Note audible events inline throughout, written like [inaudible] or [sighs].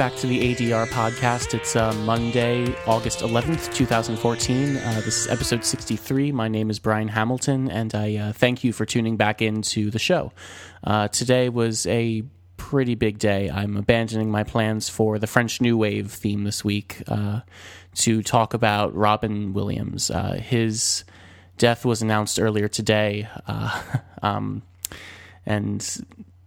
back to the ADR podcast. It's uh, Monday, August 11th, 2014. Uh, this is episode 63. My name is Brian Hamilton, and I uh, thank you for tuning back into the show. Uh, today was a pretty big day. I'm abandoning my plans for the French New Wave theme this week uh, to talk about Robin Williams. Uh, his death was announced earlier today. [laughs] Um, and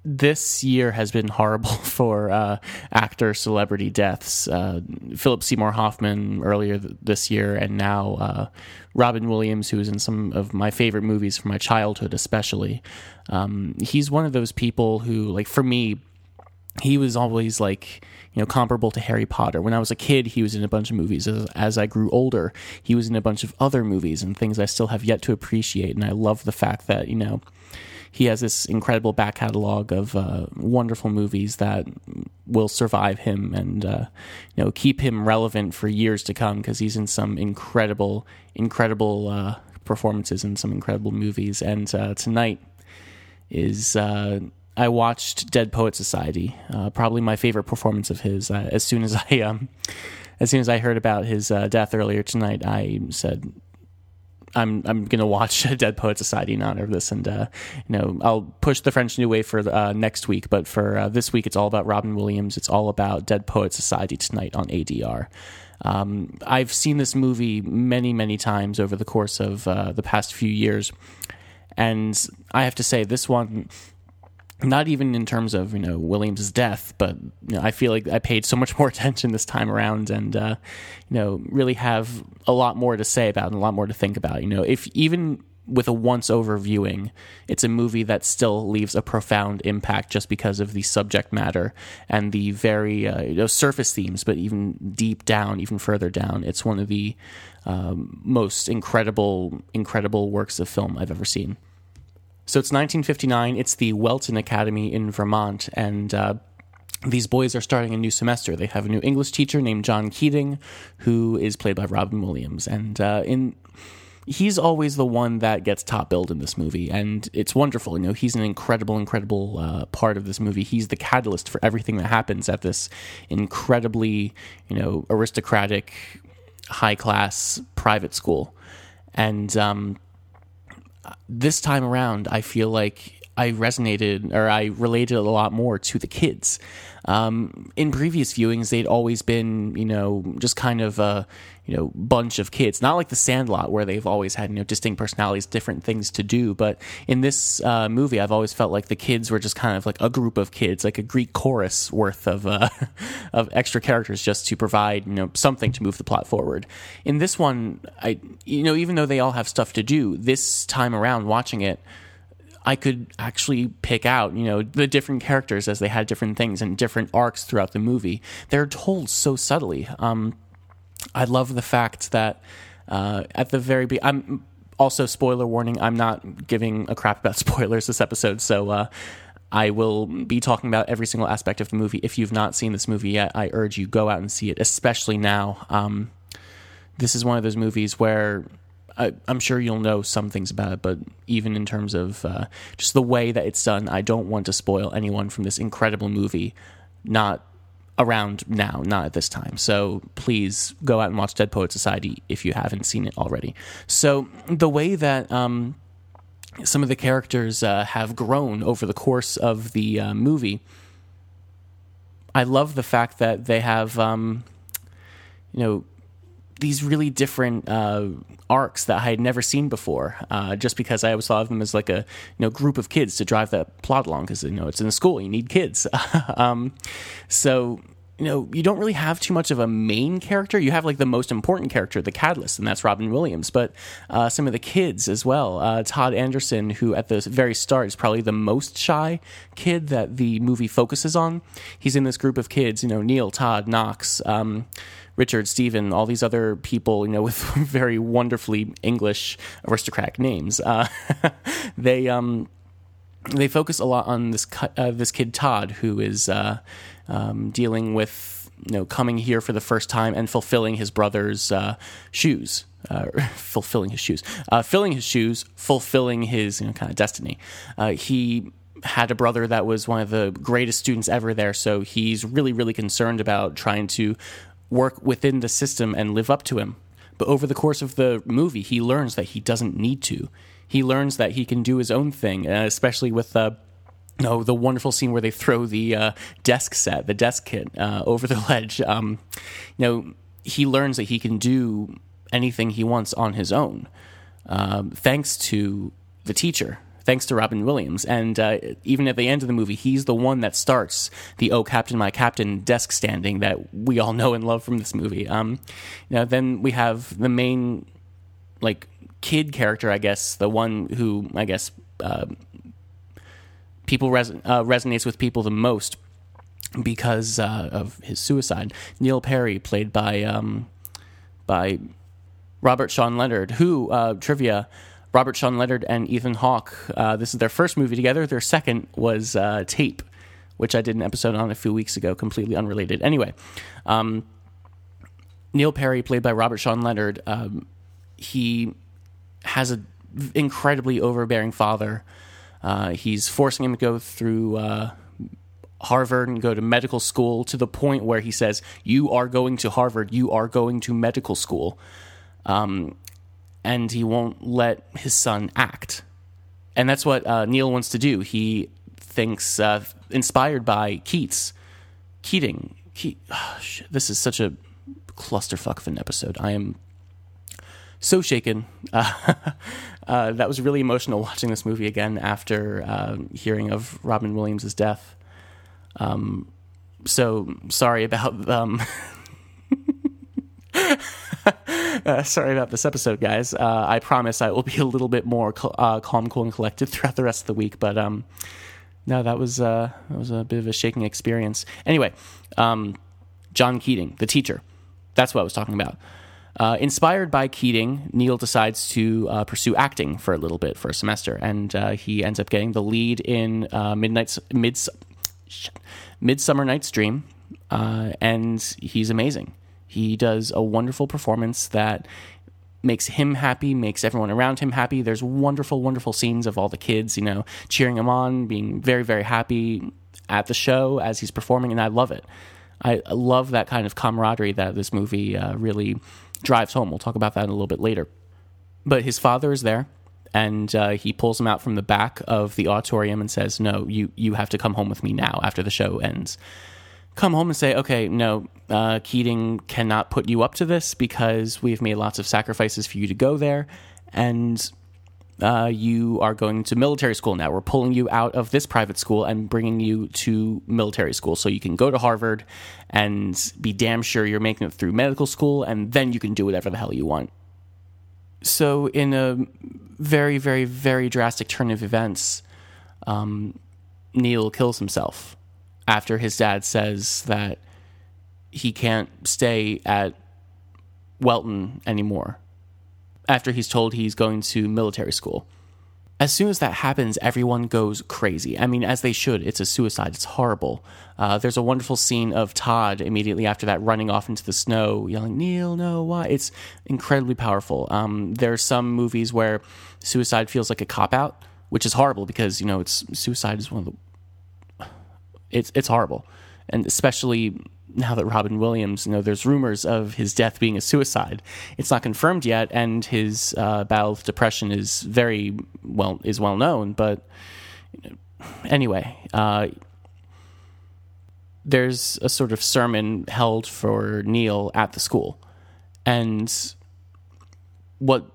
this year has been horrible [laughs] for uh, actor celebrity deaths. Uh, Philip Seymour Hoffman earlier th- this year, and now uh, Robin Williams, who is in some of my favorite movies from my childhood, especially. Um, he's one of those people who, like, for me, he was always like you know comparable to Harry Potter. When I was a kid, he was in a bunch of movies. As, as, I grew older, he was in a bunch of other movies and things I still have yet to appreciate. And I love the fact that you know he has this incredible back catalog of uh, wonderful movies that will survive him and uh, you know keep him relevant for years to come because he's in some incredible, incredible uh, performances in some incredible movies. And uh, tonight is. Uh, I watched Dead Poet Society, uh, probably my favorite performance of his. as soon as [laughs] I um, as soon as I heard about his death earlier tonight, I said, I'm I'm gonna watch [laughs] Dead Poet Society in honor of this, and uh, you know I'll push the French New Wave for uh, next week. But for uh, this week, it's all about Robin Williams. It's all about Dead Poet Society tonight on ADR. Um, I've seen this movie many many times over the course of uh, the past few years, and I have to say this one not even in terms of you know Williams' death, but you know, I feel like I paid so much [laughs] more attention this time around, and uh, you know really have a lot more to say about and a lot more to think about. You know, if even with a once over viewing, it's a movie that still leaves a profound impact just because of the subject matter and the very uh, you know, surface themes, but even deep down, even further down, it's one of the um, most incredible, incredible works of film I've ever seen. So it's 1959. It's the Welton Academy in Vermont, and uh, these boys are starting a new semester. They have a new English teacher named John Keating, who is played by Robin Williams, and uh, in he's always the one that gets top billed in this movie, and it's wonderful. You know, he's an incredible, incredible uh, part of this movie. He's the catalyst for everything that happens at this incredibly, you know, aristocratic, high class private school, and um, this time around, I feel like I resonated or I related a lot more to the kids. Um, in previous viewings, they'd always been, you know, just kind of a, you know, bunch of kids. Not like The Sandlot, where they've always had, you know, distinct personalities, different things to do. But in this uh, movie, I've always felt like the kids were just kind of like a group of kids, like a Greek chorus worth of uh, [laughs] of extra characters, just to provide, you know, something to move the plot forward. In this one, I, you know, even though they all have stuff to do, this time around watching it. I could actually pick out, you know, the different characters as they had different things and different arcs throughout the movie. They're told so subtly. Um, I love the fact that uh, at the very be- I'm also spoiler warning. I'm not giving a crap about [laughs] spoilers this episode, so uh, I will be talking about every single aspect of the movie. If you've not seen this movie yet, I urge you go out and see it, especially now. Um, this is one of those movies where I, am sure you'll know some things about it, but even in terms of uh, just the way that it's done, I don't want to spoil anyone from this incredible movie. Not around now, not at this time. So please go out and watch Dead Poet Society if you haven't seen it already. So the way that um, some of the characters uh, have grown over the course of the uh, movie, I love the fact that they have, um, you know, these really different uh, arcs that I had never seen before. Uh, just because I always thought of them as like a you know group of kids to drive that plot along, because you know it's in a school, you need kids. [laughs] um, so you know you don't really have too much of a main character. You have like the most important character, the catalyst, and that's Robin Williams. But uh, some of the kids as well. Uh, Todd Anderson, who at the very start is probably the most shy kid that the movie focuses on. He's in this group of kids. You know, Neil, Todd, Knox. Um, Richard, Stephen, all these other people, you know, [laughs] with very wonderfully English aristocratic names. Uh, [laughs] they um, they focus a lot on this uh, this kid Todd, who is uh, um, dealing with you know coming here for the first time and fulfilling his brother's uh, shoes. Uh, [laughs] fulfilling his shoes, uh, filling his shoes, fulfilling his you know kind of destiny. he had a brother that was one of the greatest students ever there, so he's really, really concerned about trying to work within the system and live up to him. But over the course of the movie, he learns that he doesn't need to. He learns that he can do his own thing, uh, especially with uh, no, the wonderful scene where they throw the uh, desk set, the desk kit, uh, over the [laughs] ledge. Um, you know, he learns that he can do anything he wants on his own, um, thanks to the teacher, thanks to Robin Williams. And uh, even at the end of the movie, he's the one that starts the "Oh Captain, My Captain" desk standing that we all know and love from this movie. Um, you know, then we have the main, like, kid character, I guess, the one who I guess uh, people res- uh, resonates with people the most because uh, of his suicide. Neil Perry, played by um, by Robert Sean Leonard, who uh, trivia. Robert Sean Leonard and Ethan Hawke. Uh, this is their first movie together. Their second was uh, Tape, which I did an episode on a few weeks ago, completely unrelated. Anyway, um, Neil Perry, played by Robert Sean Leonard, um, he has an incredibly overbearing father uh, he's forcing him to go through uh, Harvard and go to medical school to the point where he says, You are going to Harvard, you are going to medical school. Um, and he won't let his son act. And that's what uh, Neil wants to do. He thinks, uh, inspired by Keats, Keating. Ke- [sighs] oh, this is such a clusterfuck of an episode. I am so shaken. [laughs] Uh, uh, that was really emotional watching this movie again after uh, hearing of Robin Williams' death. Um, so sorry about um, [laughs] [laughs] uh, sorry about this episode, guys. Uh, I promise I will be a little bit more cal- uh, calm, cool, and collected [laughs] throughout the rest of the week. But um, no, that was that was a bit of a shaking experience. Anyway, um, John Keating, the teacher. That's what I was talking about. Uh, inspired by Keating, Neil decides to uh, pursue acting for a little bit for a semester, and uh, he ends up getting the lead in uh, Midnight's Mids, Midsummer Night's Dream, uh, and he's amazing. He does a wonderful performance that makes him happy, makes everyone around him happy. There's wonderful, wonderful scenes of all the kids, you know, cheering him on, being very, very happy at the show as he's performing, and I love it. I love that kind of camaraderie that this movie uh, really drives home. We'll talk about that a little bit later. But his father is there, and uh, he pulls him out from the back of the auditorium and says, "No, you you have to come home with me now after the show ends." Come home and say, "Okay, no, uh, Keating cannot put you up to this because we've made lots of sacrifices for you to go there, and." Uh, you are going to military school now. We're pulling you out of this private school and bringing you to military school so you can go to Harvard and be damn sure you're making it through medical school, and then you can do whatever the hell you want. So, in a very, very, very drastic turn of events, um, Neil kills himself after his dad says that he can't stay at Welton anymore after he's told he's going to military school. As soon as that happens, everyone goes crazy. I mean, as they should. It's a suicide. It's horrible. Uh, there's a wonderful scene of Todd immediately after that running off into the snow, yelling, Neil, no, why? It's incredibly powerful. Um, there are some movies where suicide feels like a cop out, which is horrible because, you know, it's suicide is one of the. It's, it's horrible. And especially now that Robin Williams, you know, there's rumors of his death being a suicide. It's not confirmed yet, and his uh, battle with depression is very well is well known. But anyway, uh, there's a sort of sermon held for Neil at the school, and what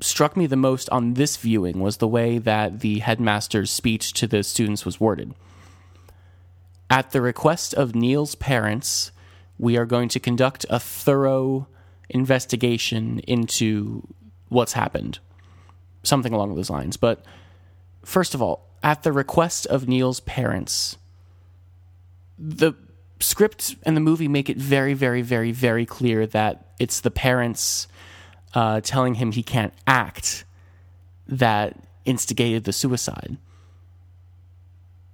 struck me the most on this viewing was the way that the headmaster's speech to the students was worded at the request of Neil's parents, we are going to conduct a thorough investigation into what's happened. Something along those lines. But first of all, at the request of Neil's parents, the script and the movie make it very, very, very, very clear that it's the parents uh, telling him he can't act that instigated the suicide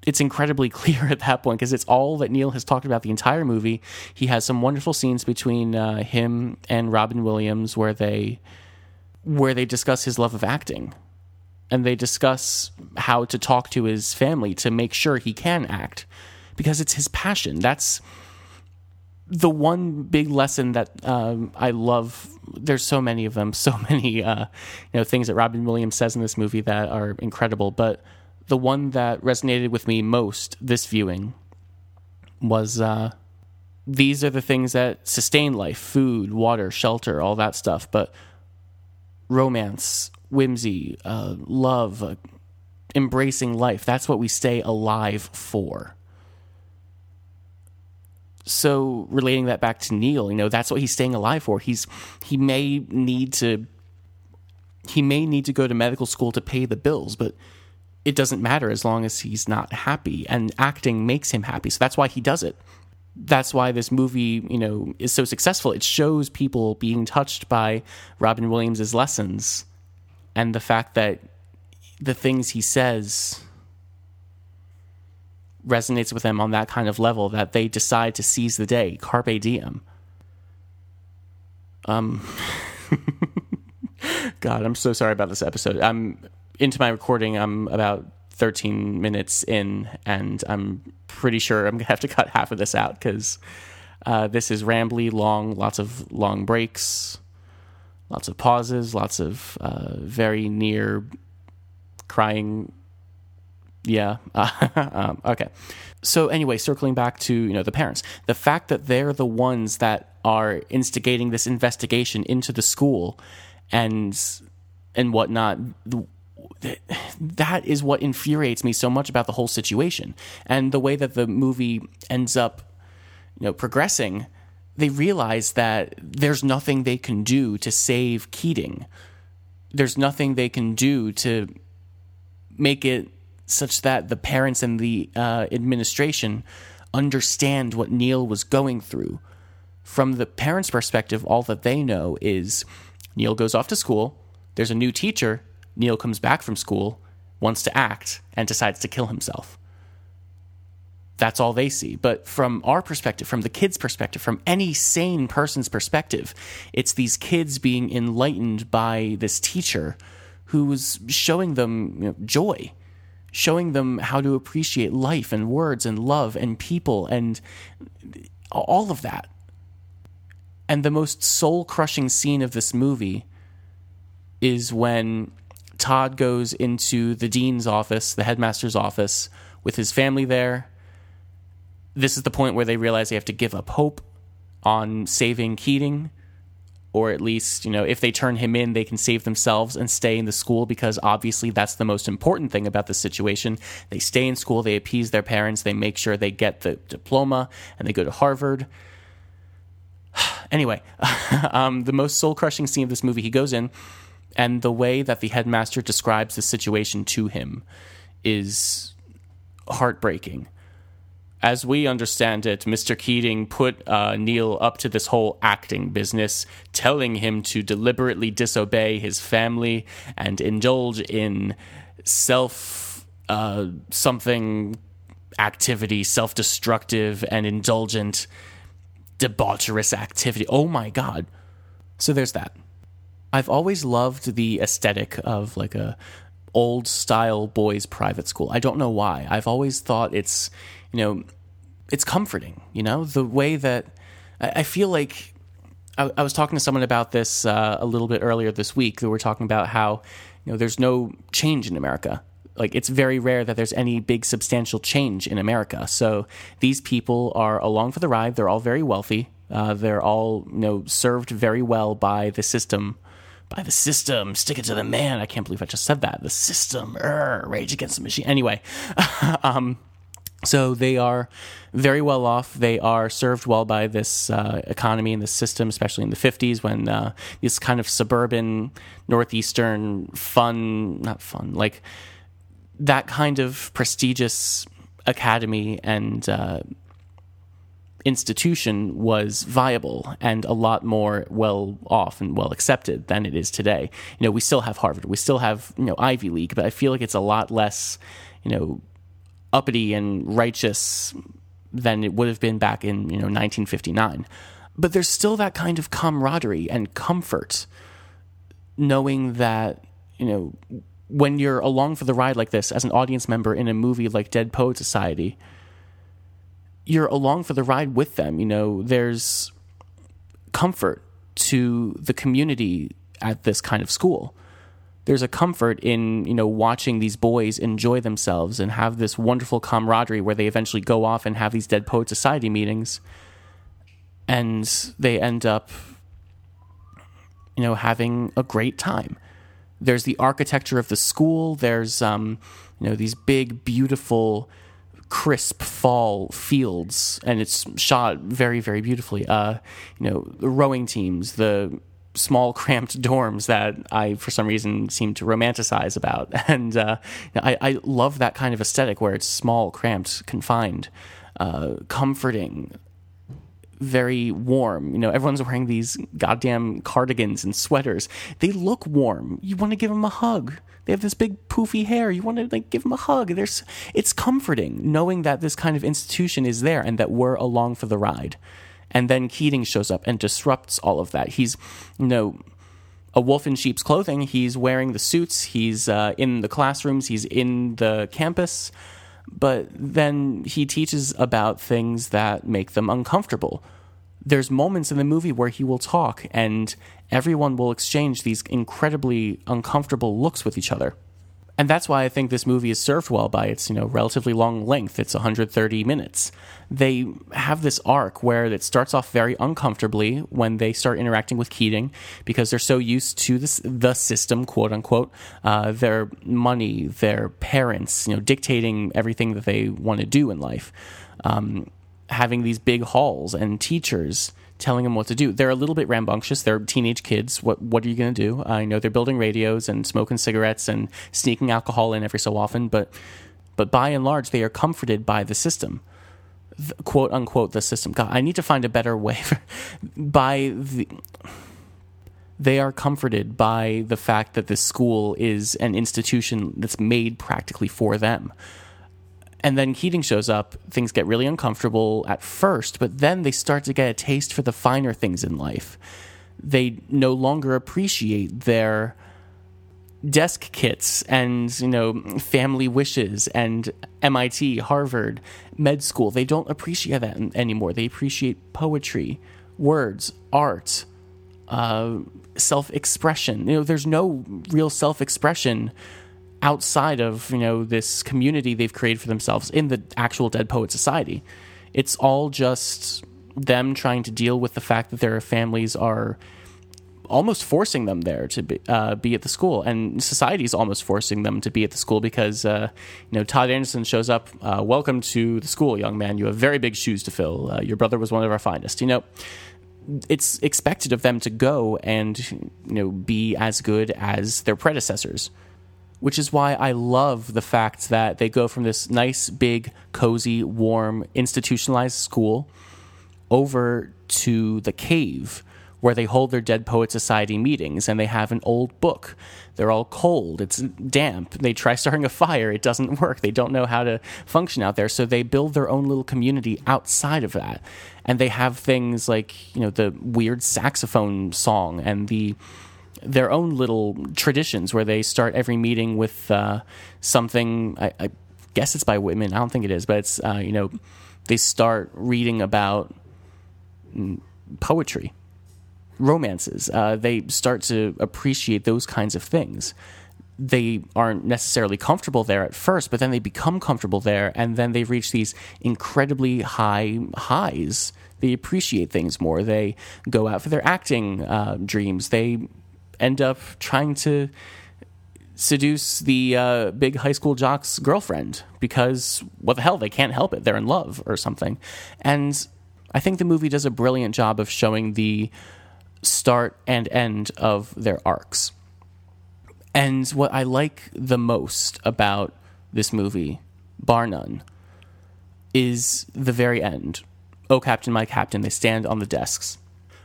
it's incredibly [laughs] clear at that point because it's all that Neil has talked about the entire movie. He has some wonderful scenes between uh, him and Robin Williams where they where they discuss his love of acting. and they discuss how to talk to his family to make sure he can act because it's his passion. That's the one big lesson that um, I love. There's so many of them, [laughs] so many uh, you know things that Robin Williams says in this movie that are incredible. But the one that resonated with me most this viewing was uh, these are the things that sustain life: food, water, shelter, all that stuff. But romance, whimsy, uh, love, uh, embracing life—that's what we stay alive for so relating that back to Neil, you know, that's what he's staying alive for. He's he may need to he may need to go to medical school to pay the bills, but it doesn't matter as long as he's not happy and acting makes him happy. So that's why he does it. That's why this movie, you know, is so successful. It shows people being touched by Robin Williams's lessons and the fact that the things he says resonates with them on that kind of level that they decide to seize the day, carpe diem. Um, [laughs] God, I'm so sorry about this episode. I'm into my recording. I'm about 13 minutes in, and I'm pretty sure I'm gonna have to cut half of this out because uh, this is rambly, long, lots of long breaks, lots of pauses, lots of uh, very near crying yeah. [laughs] um, okay. So anyway, circling back to you know the parents, the fact that they're the ones that are instigating this investigation into the school, and and whatnot. That is what infuriates me so much about the whole situation, and the way that the movie ends up, you know, progressing. They realize that there's nothing they can do to save Keating. There's nothing they can do to make it such that the parents and the uh, administration understand what Neil was going through. From the parents' perspective, all that they know is Neil goes off to school, there's a new teacher, Neil comes back from school, wants to act, and decides to kill himself. That's all they see. But from our perspective, from the kids' perspective, from any sane person's perspective, it's these kids being enlightened by this teacher who was showing them you know, joy showing them how to appreciate life and words and love and people and all of that. And the most soul crushing scene of this movie is when Todd goes into the dean's office, the headmaster's office, with his family there. This is the point where they realize they have to give up hope on saving Keating or at least, you know, if they turn him in, they can save themselves and stay in the school because obviously that's the most important thing about the situation. They stay in school, they appease their parents, they make sure they get the diploma, and they go to Harvard. [sighs] anyway, [laughs] um, the most soul crushing scene of this movie, he goes in, and the way that the headmaster describes the situation to him is heartbreaking as we understand it, Mr. Keating put uh, Neil up to this whole acting business, telling him to deliberately disobey his family and indulge in self uh, something activity, self destructive and indulgent, debaucherous activity. Oh my God. So there's that. I've always loved the aesthetic of like a old style boys private school. I don't know why. I've always thought it's you know, it's comforting, you know, the way that I, feel like I, I, was talking to someone about this uh, a little bit earlier this week. That we're talking about how, you know, there's no change in America. Like it's very rare that there's any big substantial change in America. So these people are along for the ride. They're all very wealthy. Uh, they're all, you know, served very well by the system by the system. Stick it to the man. I can't believe I just said that. The system. Rage against the machine. Anyway, [laughs] um, so they are very well off. They are served well by this uh, economy and this system, especially in the 50s when uh, this kind of suburban, northeastern, fun, not fun, like that kind of prestigious academy and uh, institution was viable and a lot more well off and well accepted than it is today. You know, we still have Harvard, we still have, you know, Ivy League, but I feel like it's a lot less, you know, uppity and righteous than it would have been back in you know 1959 but there's still that kind of camaraderie and comfort knowing that you know when you're along for the ride like this as an audience member in a movie like Dead Poet Society, you're along for the ride with them. You know, there's comfort to the community at this kind of school. There's a comfort in, you know, watching these boys enjoy themselves and have this wonderful camaraderie where they eventually go off and have these Dead Poet Society meetings and they end up you know having a great time there's the architecture of the school there's um, you know these big beautiful crisp fall fields and it's shot very very beautifully. Uh, you know the rowing teams the small [laughs] cramped dorms that I for some reason seem to romanticize about. [laughs] And uh, I, I, love that kind of aesthetic where it's small cramped confined uh, comforting very warm. You know, everyone's wearing these goddamn cardigans and sweaters. They look warm. You want to give them a hug. They have this big poofy hair. You want to like give them a hug. There's it's comforting knowing that this kind of institution is there and that we're along for the ride. And then Keating shows up and disrupts all of that. He's you know a wolf in sheep's clothing. He's wearing the suits. He's uh, in the classrooms. He's in the campus but then he teaches about things that make them uncomfortable. There's moments in the movie where he will talk and everyone will exchange these incredibly uncomfortable looks with each other and that's why I think this movie is served well by its you know relatively long length. It's 130 minutes. They have this arc where it starts off very uncomfortably when they start interacting with Keating because they're so used to this the system, quote unquote, uh, their money, their parents, you know, dictating everything that they want to do in life. Um, having these big halls and teachers telling them what to do. They're a little bit rambunctious. They're teenage kids. What what are you going to do? I know they're building radios and smoking cigarettes and sneaking alcohol in every so often, but but by and large, they are comforted by the system. The, quote unquote the system. God, I need to find a better way. For, by the they are comforted by the fact that this school is an institution that's made practically for them. And then Keating shows up, things get really uncomfortable at first, but then they start to get a taste for the finer things in life. They no longer appreciate their desk kits and you know family wishes and MIT, Harvard, med school. They don't appreciate that anymore. They appreciate poetry, words, art, uh, self-expression. You know, there's no real self-expression outside of you know this community they've created for themselves in the actual Dead Poet Society. It's all just them trying to deal with the fact that their families are almost forcing them there to be, uh, be at the school, and society is almost forcing them to be at the school because uh, you know Todd Anderson shows up. Uh, Welcome to the school, young man. You have very big shoes to fill. Uh, your brother was one of our finest. You know, it's expected of them to go and you know be as good as their predecessors which is why I love the fact that they go from this nice, big, cozy, warm, institutionalized school over to the cave where they hold their Dead Poet Society meetings and they have an old book. They're all cold, it's damp. They try starting a fire, it doesn't work. They don't know how to function out there. So they build their own little community outside of that. And they have things like, you know, the weird saxophone song and the their own little traditions where they start every meeting with uh, something. I, I, guess it's by Whitman. I don't think it is, but it's uh, you know they start reading about mm, poetry, romances. Uh, they start to appreciate those kinds of things. They aren't necessarily comfortable there at first, but then they become comfortable there, and then they reach these incredibly high highs. They appreciate things more. They go out for their acting uh, dreams. They end up trying to seduce the uh, big high school jock's girlfriend because what the hell they can't help it. They're in love or something. And i think the movie does a brilliant job of showing the start and end of their arcs. And what i like the most about this movie bar none is the very end. Oh captain my captain they stand on the desks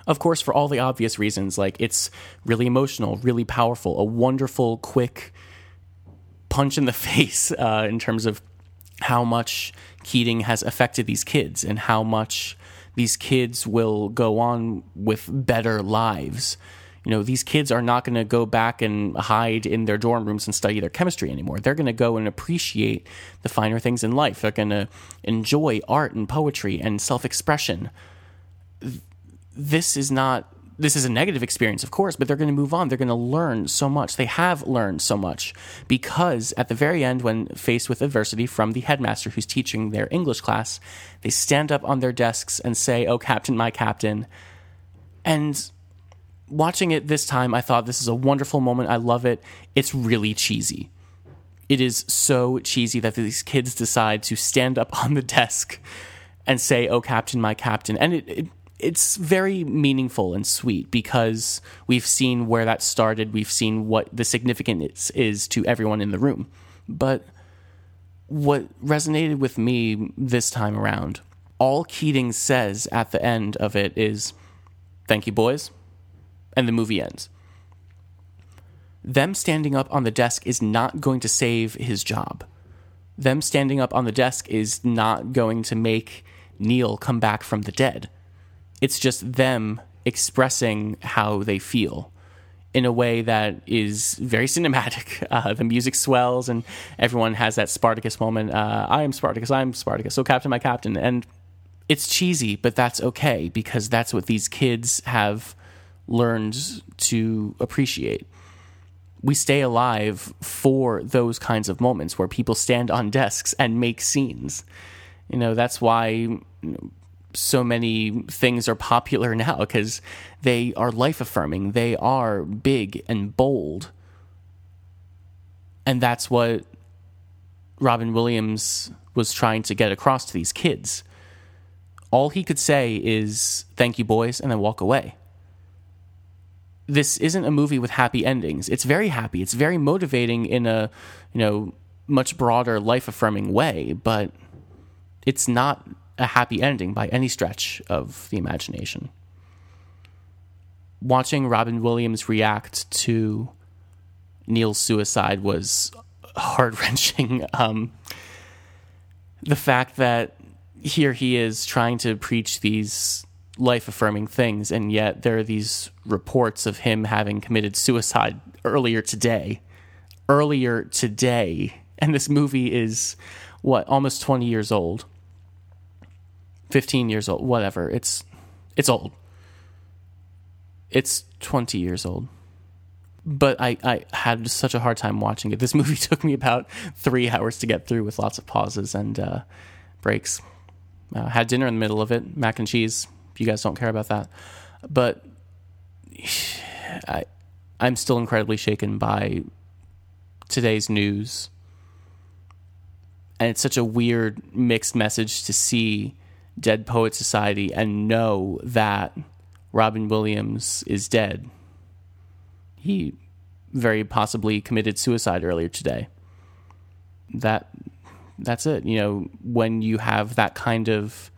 of course, for all the obvious reasons, like it's really emotional, really powerful, a wonderful, quick punch in the [laughs] face uh, in terms of how much Keating has affected these kids and how much these kids will go on with better lives. You know, these kids are not going to go back and hide in their dorm rooms and study their chemistry anymore. They're going to go and appreciate the finer things in life. They're going to enjoy art and poetry and self expression. This is not this is a negative experience, of course, but they're going to move on. They're going to learn so much. They have learned so much because at the very end, when faced with adversity from the headmaster who's teaching their English class, they stand up on their desks and say, Oh, Captain, my Captain. And watching it this time, I thought this is a wonderful moment. I love it. It's really cheesy. It is so cheesy that these kids decide to stand up on the desk and say, Oh, Captain, my Captain. And it, it it's very meaningful and sweet because we've seen where that started. We've seen what the significance is to everyone in the room. But what resonated with me this time around, all Keating says at the end of it is, Thank you, boys. And the movie ends. Them standing up on the desk is not going to save his job. Them standing up on the desk is not going to make Neil come back from the dead it's just them expressing how they feel in a way that is very cinematic. [laughs] Uh, the music swells, and everyone has that Spartacus moment. Uh, I am Spartacus. I'm Spartacus. So, Captain, my Captain. And it's cheesy, but that's okay because that's what these kids have learned to appreciate. We stay alive for those kinds of moments where people stand on desks and make scenes. You know, that's why so many things are popular [laughs] now because they are life affirming. They are big and bold. And that's what Robin Williams was trying to get across to these kids. All he could say is, thank you, boys, and then walk away. This isn't a movie with happy endings. It's very happy. It's very motivating in a, you know, much broader life affirming way, but it's not a happy ending by any stretch of the imagination. Watching Robin Williams react to Neil's suicide was heart wrenching. [laughs] Um, the fact that here he is trying to preach these life affirming things, and yet there are these reports of him having committed suicide earlier today. Earlier today. And this movie is, what, almost 20 years old. 15 years old, whatever. It's it's old. It's 20 years old. But I, I had such a hard time watching it. This [laughs] movie took me about three hours to get through with lots of pauses and uh, breaks. Uh, had dinner in the middle of it, mac and cheese. You guys don't care about that, but [sighs] I, I'm still incredibly shaken by today's news, and it's such a weird mixed message to see Dead Poet Society and know that Robin Williams is dead. He very possibly committed suicide earlier today. That that's it. You know, when you have that kind of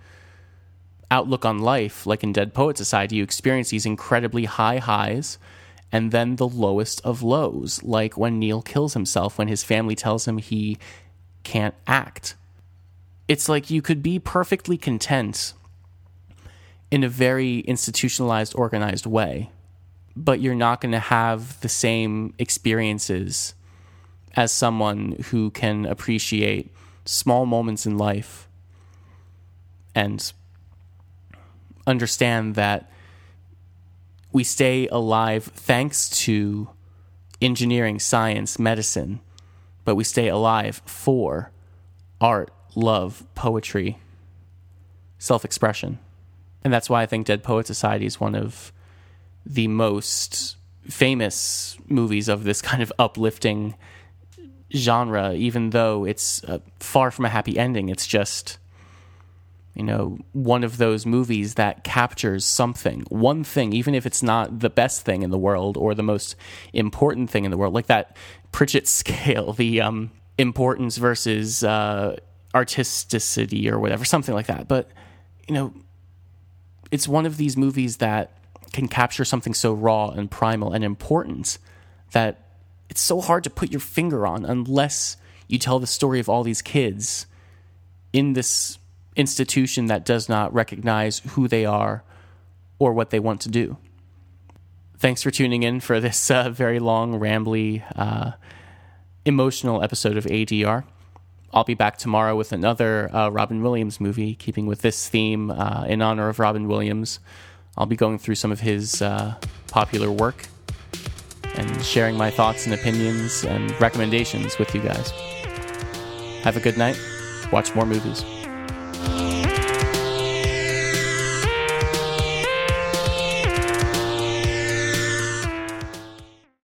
outlook on life, like in Dead Poet Society, you experience these incredibly high highs and then the lowest of lows, like when Neil kills himself when his family tells him he can't act it's like you could be perfectly content in a very institutionalized, organized way, but you're not going to have the same experiences as someone who can appreciate small moments in life and understand that we stay alive thanks to engineering, science, medicine, but we stay alive for art, love poetry, self expression. And that's why I think Dead Poet Society is one of the most famous movies of this [laughs] kind of uplifting genre, even though it's uh, far from a happy ending. It's just, you know, one of those movies that captures something, one thing, even if it's not the best thing in the world or the most important thing in the world, like that Pritchard [laughs] scale, the um, importance versus uh, artisticity or whatever, something like that. But, you know, it's one of these movies that can capture something so raw and primal and important that it's so hard to put your finger on unless you tell the story of all these kids in this institution that does not recognize who they are or what they want to do. thanks for tuning in for this uh, very long, rambly, uh, emotional episode of ADR. I'll be back tomorrow with another uh, Robin Williams movie, keeping with this theme uh, in honor of Robin Williams. I'll be going through some of his uh, popular work and sharing my thoughts and opinions and recommendations with you guys. Have a good night. Watch more movies.